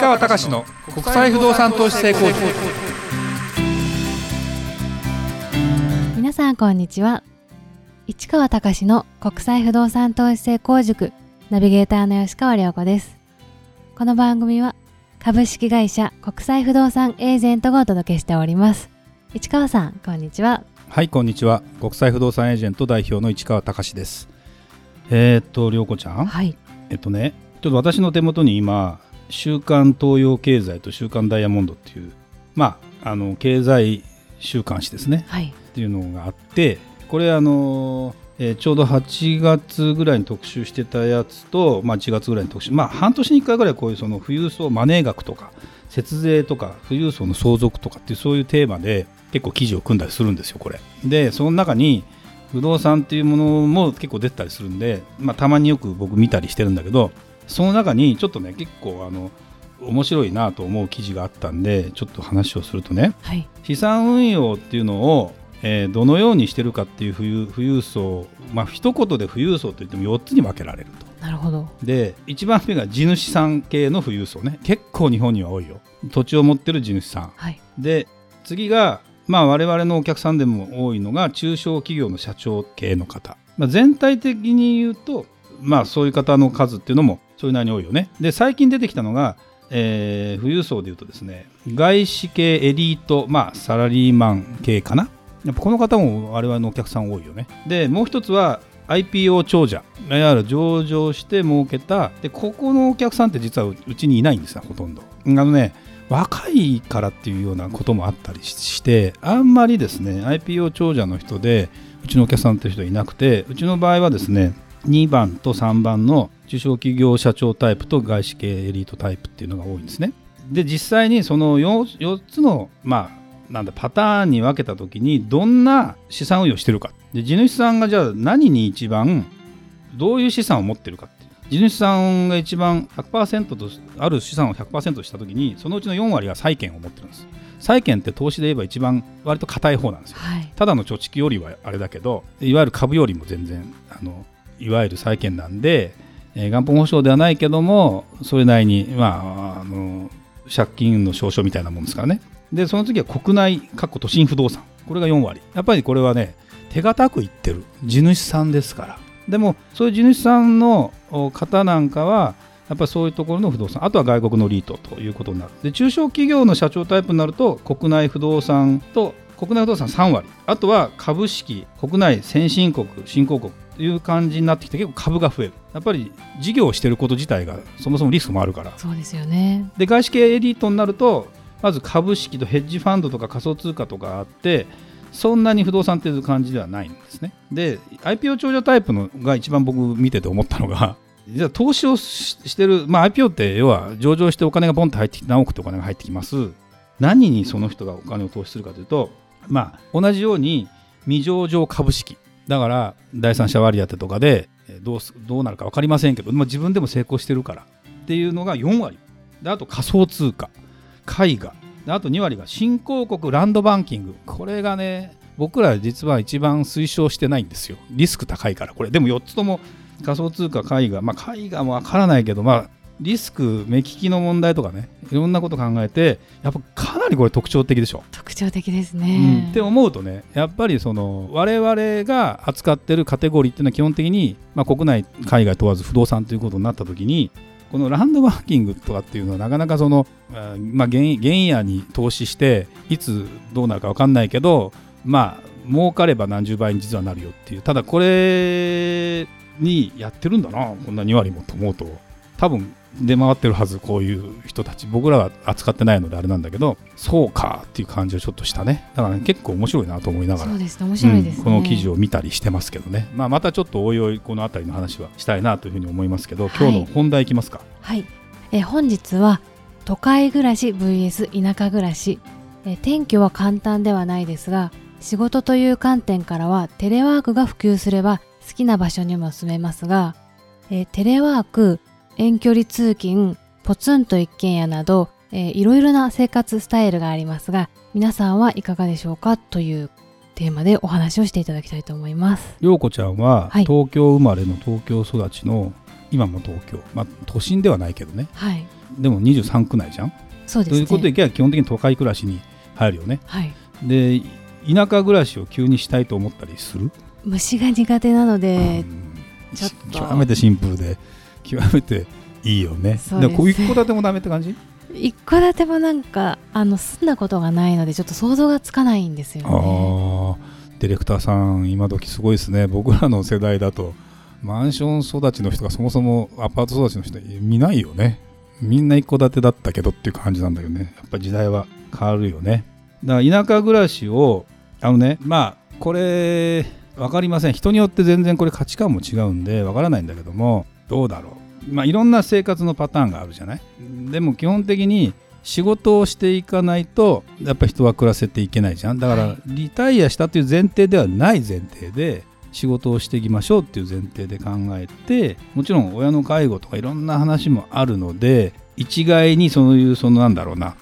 川隆の国際不動産投資成功塾。皆さんこんにちは。市川隆の国際不動産投資成功塾。ナビゲーターの吉川良子です。この番組は株式会社国際不動産エージェントがお届けしております。市川さんこんにちは。はいこんにちは。国際不動産エージェント代表の市川隆です。えー、っと良子ちゃん。はい。えっとねちょっと私の手元に今週刊東洋経済と週刊ダイヤモンドっていうまああの経済週刊誌ですね。はい。っていうのがあってこれあの、えーちょうど8月ぐらいに特集してたやつと、まあ、1月ぐらいに特集まあ半年に1回ぐらいこういうその富裕層マネー額とか節税とか富裕層の相続とかっていうそういうテーマで結構記事を組んだりするんですよこれ。でその中に不動産っていうものも結構出てたりするんで、まあ、たまによく僕見たりしてるんだけどその中にちょっとね結構あの面白いなと思う記事があったんでちょっと話をするとねはい。資産運用っていうのを、えーどのようにしてるかっていう富裕富裕層まあ一言で富裕層といっても4つに分けられると。なるほど。で1番目が地主さん系の富裕層ね。結構日本には多いよ。土地を持ってる地主さん。はい。で次がまあ我々のお客さんでも多いのが中小企業の社長系の方、まあ、全体的に言うとまあそういう方の数っていうのもそれなりに多いよね。で最近出てきたのが、えー富裕層でいうとですね外資系エリートまあサラリーマン系かな。やっぱこの方も我々のお客さん多いよね。でもう一つは IPO 長者。いわゆる上場して儲けた。でここのお客さんって実はうちにいないんですよほとんど。あのね若いからっていうようなこともあったりしてあんまりですね IPO 長者の人でうちのお客さんっていう人いなくてうちの場合はですね2番と3番の中小企業社長タイプと外資系エリートタイプっていうのが多いんですね。で実際にその 4, 4つのまあなんだパターンに分けた時にどんな資産運用してるか。で地主さんがじゃあ何に一番どういう資産を持ってるかって地主さんが一番100%とある資産を100%とした時にそのうちの4割が債券を持ってるんです。債券って投資で言えば一番割と硬い方なんですよ。はい。ただの貯蓄よりはあれだけどいわゆる株よりも全然あのいわゆる債券なんで、えー元本保証ではないけどもそれなりに、まあ、あの借金の証書みたいなもんですからね。でその次は国内かっこ都心不動産。これが4割。やっぱりこれはね手堅くいってる。地主さんですから。でもそういう地主さんの方なんかはやっぱりそういうところの不動産。あとは外国のリートということになる。で中小企業の社長タイプになると国内不動産と国内不動産3割。あとは株式国内先進国新興国。いう感じになってきて結構株が増える。やっぱり事業をしていること自体がそもそもリスクもあるから。そうですよね。で外資系エリートになるとまず株式とヘッジファンドとか仮想通貨とかあってそんなに不動産っていう感じではないんですね。で IPO 長者タイプのが一番僕見てて思ったのが実は投資をししてる、まあ、IPO って要は上場してお金がボンと入ってきて何億ってお金が入ってきます。何にその人がお金を投資するかというとまあ同じように未上場株式だから第三者割り当てとかでどうすどうなるか分かりませんけど、まあ、自分でも成功してるからっていうのが4割。であと仮想通貨絵画。であと2割が新興国ランドバンキング。これがね僕ら実は一番推奨してないんですよ。リスク高いからこれ。でも4つとも仮想通貨絵画。まあ絵画も分からないけどまあリスク目利きの問題とかねいろんなこと考えてやっぱかなりこれ特徴的でしょ。特徴的ですうん。ね、って思うとねやっぱりその我々が扱ってるカテゴリーっていうのは基本的に、まあ、国内海外問わず不動産ということになった時にこのランドバンキングとかっていうのはなかなかその、まあ、原原野に投資していつどうなるか分かんないけどまあ儲かれば何十倍に実はなるよっていう。ただこれにやってるんだなこんな2割もと思うと。多分出回ってるはずこういう人たち。僕らは扱ってないのであれなんだけどそうかっていう感じはちょっとしたね。だから、ね、結構面白いなと思いながらそうですね面白いですね、うんこの記事を見たりしてますけどね、まあ、またちょっとおいおいこの辺りの話はしたいなというふうに思いますけど、今日の本題いきますか。はい、えー本日は都会暮らし vs 田舎暮らし、えー転居は簡単ではないですが仕事という観点からはテレワークが普及すれば好きな場所にも住めますが、えーテレワーク遠距離通勤ポツンと一軒家など、えーいろいろな生活スタイルがありますが皆さんはいかがでしょうかというテーマでお話をしていただきたいと思います。陽子ちゃんははい。東京生まれの東京育ちの今も東京、まあ、都心ではないけどね。はい。でも23区内じゃん、そうですね。ということでいけば基本的に都会暮らしに入るよね。はい。で田舎暮らしを急にしたいと思ったりする、虫が苦手なので、うん。ちょっと。極めてシンプルで極めていいよね。そうです。こう一戸建てもダメって感じ？一戸建てもなんかあの住んだことがないのでちょっと想像がつかないんですよね。ディレクターさん今時すごいですね。僕らの世代だとマンション育ちの人がそもそもアパート育ちの人見ないよね。みんな一戸建てだったけどっていう感じなんだけどね。やっぱ時代は変わるよね。だから田舎暮らしをあのねまあこれ分かりません。人によって全然これ価値観も違うんで分からないんだけどもどうだろう。まあいろんな生活のパターンがあるじゃない。でも基本的に仕事をしていかないとやっぱ人は暮らせていけないじゃん。だからはい。リタイアしたという前提ではない前提で仕事をしていきましょうっていう前提で考えてもちろん親の介護とかいろんな話もあるので一概にそういうそのなんだろうな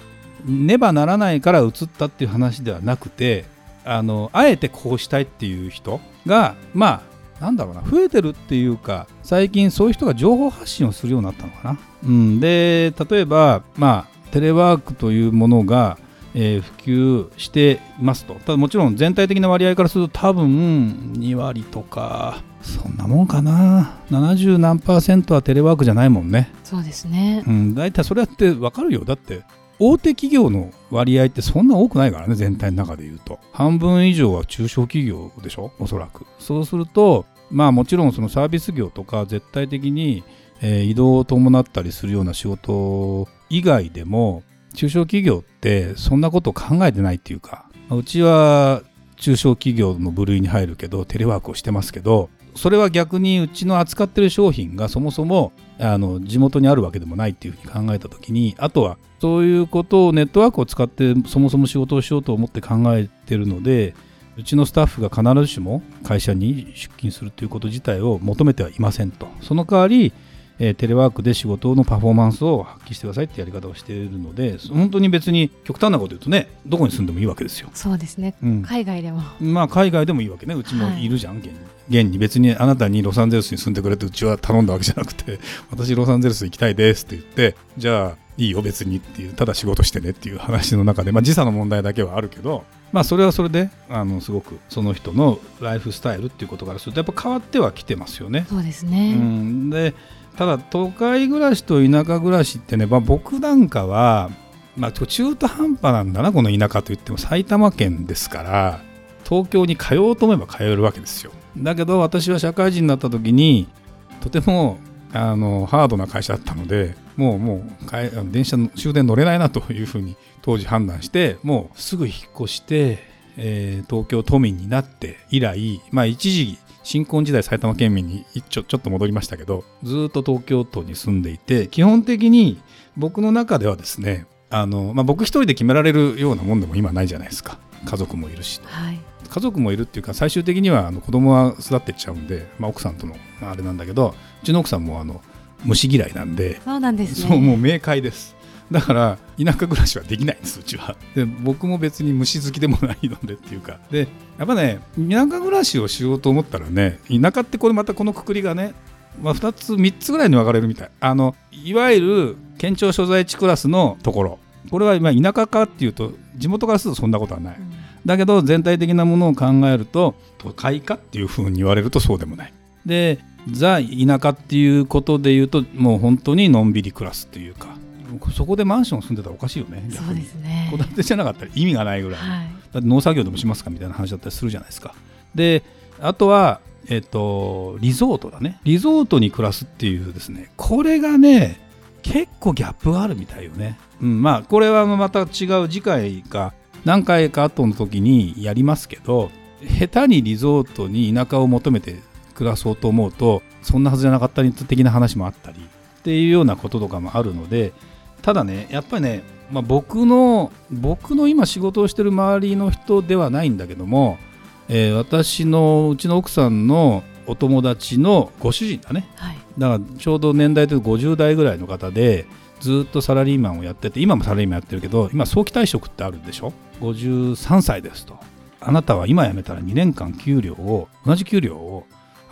ねばならないから移ったっていう話ではなくてあのあえてこうしたいっていう人がまあなんだろうな増えてるっていうか最近そういう人が情報発信をするようになったのかな。うん、で例えばまあテレワークというものが、えー普及していますと。ただもちろん全体的な割合からすると多分2割とかそんなもんかな。70何パーセントはテレワークじゃないもんね。そうですね。うん、大体それやって分かるよ。だって大手企業の割合ってそんな多くないからね全体の中で言うと。半分以上は中小企業でしょおそらく。そうするとまあもちろんそのサービス業とか絶対的に、えー移動を伴ったりするような仕事以外でも中小企業ってそんなことを考えてないっていうかうちは中小企業の部類に入るけどテレワークをしてますけどそれは逆にうちの扱ってる商品がそもそもあの地元にあるわけでもないっていうふうに考えた時にあとはそういうことをネットワークを使ってそもそも仕事をしようと思って考えてるのでうちのスタッフが必ずしも会社に出勤するということ自体を求めてはいませんと。その代わり、えーテレワークで仕事のパフォーマンスを発揮してくださいってやり方をしているので本当に別に極端なこと言うとねどこに住んでもいいわけですよ。そうですね。うん。海外でも。まあ海外でもいいわけね。うちもい。るじゃん、現に。現に別にあなたにロサンゼルスに住んでくれってうちは頼んだわけじゃなくて 私ロサンゼルス行きたいですって言ってじゃあいいよ別にっていうただ仕事してねっていう話の中で、まあ、時差の問題だけはあるけどまあそれはそれであのすごくその人のライフスタイルっていうことからするとやっぱ変わってはきてますよね。そうですうね、ん、でただ都会暮らしと田舎暮らしってね、まあ、僕なんかは、まあ、中途半端なんだなこの田舎といっても。埼玉県ですから東京に通おうと思えば通えるわけですよ。だけど私は社会人になった時にとてもあのハードな会社だったのでもうもう電車の終電乗れないなというふうに当時判断してもうすぐ引っ越して、えー東京都民になって以来、まあ、一時新婚時代埼玉県民に一ちょちょっと戻りましたけどずっと東京都に住んでいて基本的に僕の中ではですねあの、まあ、僕一人で決められるようなもんでも今ないじゃないですか。家族もいるし。はい。家族もいるっていうか最終的にはあの子供は育ってっちゃうんで、まあ、奥さんとのまああれなんだけどうちの奥さんもあの虫嫌いなんで。そうなんですね。そうもう明快ですだから田舎暮らしはできないんですうちは。で僕も別に虫好きでもないのでっていうか。でやっぱね田舎暮らしをしようと思ったらね田舎ってこれまたこのくくりがね、まあ、2つ3つぐらいに分かれるみたい。あのいわゆる県庁所在地クラスのところ。これは今田舎かっていうと地元からするとそんなことはない。うん。だけど全体的なものを考えると都会かっていうふうに言われるとそうでもない。でザ田舎っていうことで言うともう本当にのんびり暮らすっていうかそこでマンション住んでたらおかしいよね逆そうにですね。戸建てじゃなかったら意味がないぐらい、はい。だって農作業でもしますかみたいな話だったりするじゃないですか。であとはえっ、とリゾートだね。リゾートに暮らすっていうですねこれがね結構ギャップがあるみたいよね、うん、まあこれはまた違う次回か何回か後の時にやりますけど下手にリゾートに田舎を求めて暮らそうと思うとそんなはずじゃなかったり的な話もあったりっていうようなこととかもあるのでただねやっぱりね、まあ、僕の僕の今仕事をしてる周りの人ではないんだけども、えー私のうちの奥さんのお友達のご主人だね。はい。だからちょうど年代でいうと50代ぐらいの方でずっとサラリーマンをやってて今もサラリーマンやってるけど今早期退職ってあるでしょ？53歳ですと。あなたは今辞めたら2年間給料を同じ給料を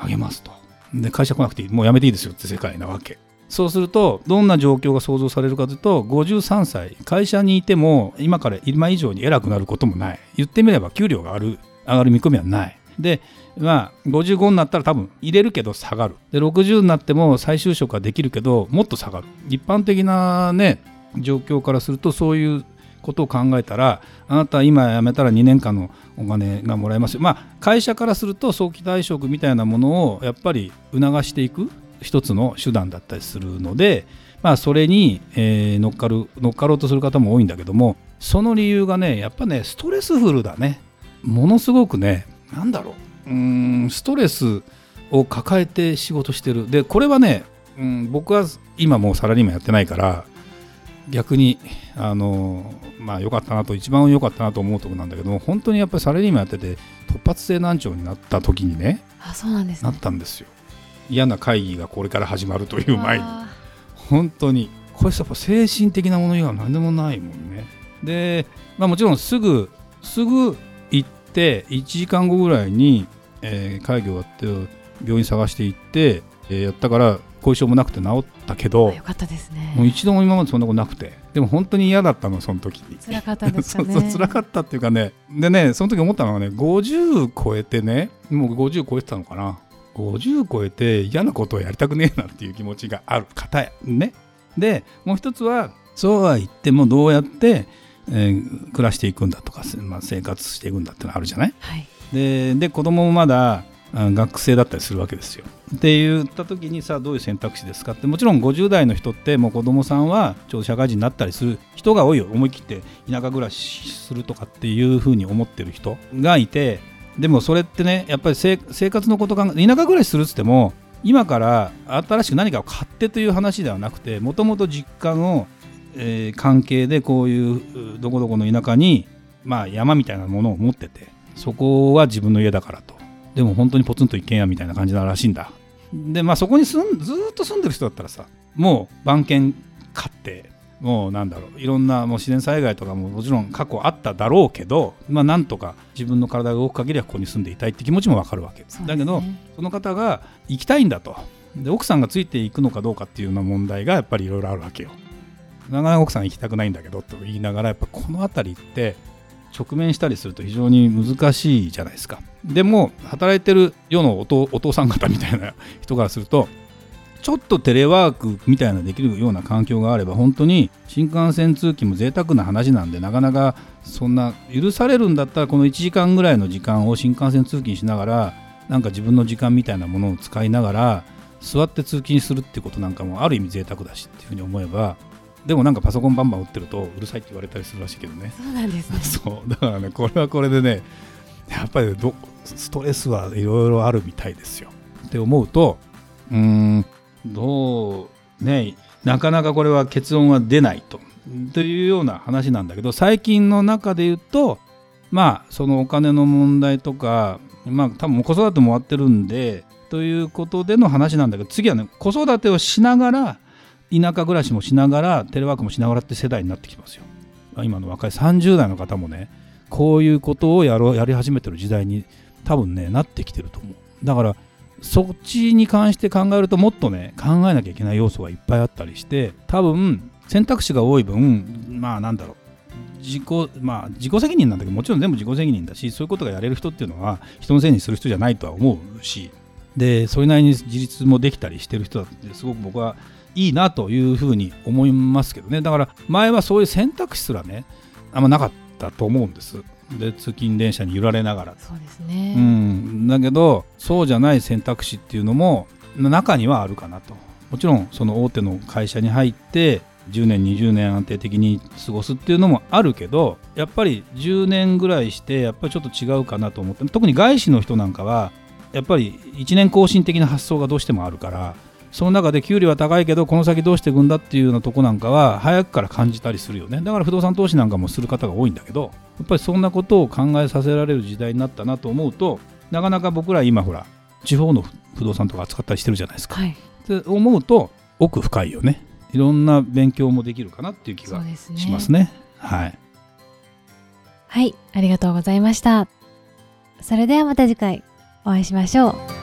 上げますと。で会社来なくていい。もうやめていいですよって世界なわけそうするとどんな状況が想像されるかというと53歳会社にいても今から今以上に偉くなることもない。言ってみれば給料がある上がる見込みはない。でまあ55になったら多分入れるけど下がる。で60になっても再就職はできるけどもっと下がる。一般的なね状況からするとそういうことを考えたらあなた今辞めたら2年間のお金がもらえますよ。まあ会社からすると早期退職みたいなものをやっぱり促していく。一つの手段だったりするので、まあ、それに、えー、乗っかる乗っかろうとする方も多いんだけどもその理由がねやっぱねストレスフルだね。ものすごくねなんだろう。うんストレスを抱えて仕事してる。でこれはね、うん、僕は今もうサラリーマンやってないから逆にあのまあ良かったなと一番良かったなと思うところなんだけども本当にやっぱりサラリーマンやってて突発性難聴になった時にねあそうなんです、ね、なったんですよ嫌な会議がこれから始まるという前に本当にこれやっぱ精神的なもの以外は何でもないもんね。で、まあ、もちろんすぐすぐ行って1時間後ぐらいに、えー、会議終わって病院探して行って、えー、やったから後遺症もなくて治ったけどよかったですね。もう一度も今までそんなことなくてでも本当に嫌だったのその時。に辛かったですね。そうそう辛かったっていうかね。でねその時思ったのはね50超えてねもう50超えてたのかな50超えて嫌なことをやりたくねえなっていう気持ちがある。方やね。でもう一つはそうは言ってもどうやって、えー、暮らしていくんだとか、まあ、生活していくんだってのあるじゃない、はい、でで子供もまだ学生だったりするわけですよ。って言った時にさあどういう選択肢ですかって。もちろん50代の人ってもう子供さんはちょうど社会人になったりする人が多いよ。思い切って田舎暮らしするとかっていうふうに思ってる人がいてでもそれってねやっぱり生活のこと考え田舎暮らしするっつっても今から新しく何かを買ってという話ではなくてもともと実家の、えー、関係でこういうどこどこの田舎に、まあ、山みたいなものを持っててそこは自分の家だからと。でも本当にポツンと一軒家みたいな感じならしいんだ。でまあそこに住んずっと住んでる人だったらさもう番犬買ってもうなんだろういろんなもう自然災害とかももちろん過去あっただろうけど、まあ、なんとか自分の体が動く限りはここに住んでいたいって気持ちもわかるわけ、ね、だけどその方が行きたいんだと。で奥さんがついていくのかどうかっていうような問題がやっぱりいろいろあるわけよ。なかなか奥さん行きたくないんだけどと言いながらやっぱこの辺りって直面したりすると非常に難しいじゃないですか。でも働いてる世のお父さん方みたいな人からするとちょっとテレワークみたいなできるような環境があれば本当に新幹線通勤も贅沢な話なんでなかなかそんな許されるんだったらこの1時間ぐらいの時間を新幹線通勤しながらなんか自分の時間みたいなものを使いながら座って通勤するってことなんかもある意味贅沢だしっていうふうに思えばでもなんかパソコンバンバン打ってるとうるさいって言われたりするらしいけどね。そうなんですね。そうだからねこれはこれでねやっぱりストレスはいろいろあるみたいですよ。って思うとうんどうねなかなかこれは結論は出ないとというような話なんだけど最近の中で言うとまあそのお金の問題とかまあ多分子育ても終わってるんでということでの話なんだけど次はね子育てをしながら田舎暮らしもしながらテレワークもしながらって世代になってきますよ。今の若い30代の方もねこういうことをやろやり始めてる時代に多分ねなってきてると思う。だからそっちに関して考えるともっとね考えなきゃいけない要素がいっぱいあったりして多分選択肢が多い分まあなんだろう。自己まあ自己責任なんだけどもちろん全部自己責任だしそういうことがやれる人っていうのは人のせいにする人じゃないとは思うし。でそれなりに自立もできたりしてる人だってすごく僕はいいなというふうに思いますけどね。だから前はそういう選択肢すらねあんまなかったと思うんです。で通勤電車に揺られながら。そうですね、うん、だけどそうじゃない選択肢っていうのも中にはあるかなと。もちろんその大手の会社に入って10年20年安定的に過ごすっていうのもあるけどやっぱり10年ぐらいしてやっぱりちょっと違うかなと思って特に外資の人なんかはやっぱり1年更新的な発想がどうしてもあるからその中で給料は高いけどこの先どうしていくんだっていうようなとこなんかは早くから感じたりするよね。だから不動産投資なんかもする方が多いんだけどやっぱりそんなことを考えさせられる時代になったなと思うとなかなか僕ら今ほら地方の不動産とか扱ったりしてるじゃないですか。はい、って思うと奥深いよねいろんな勉強もできるかなっていう気がしますね。すねはい、はい、ありがとうございました。それではまた次回お会いしましょう。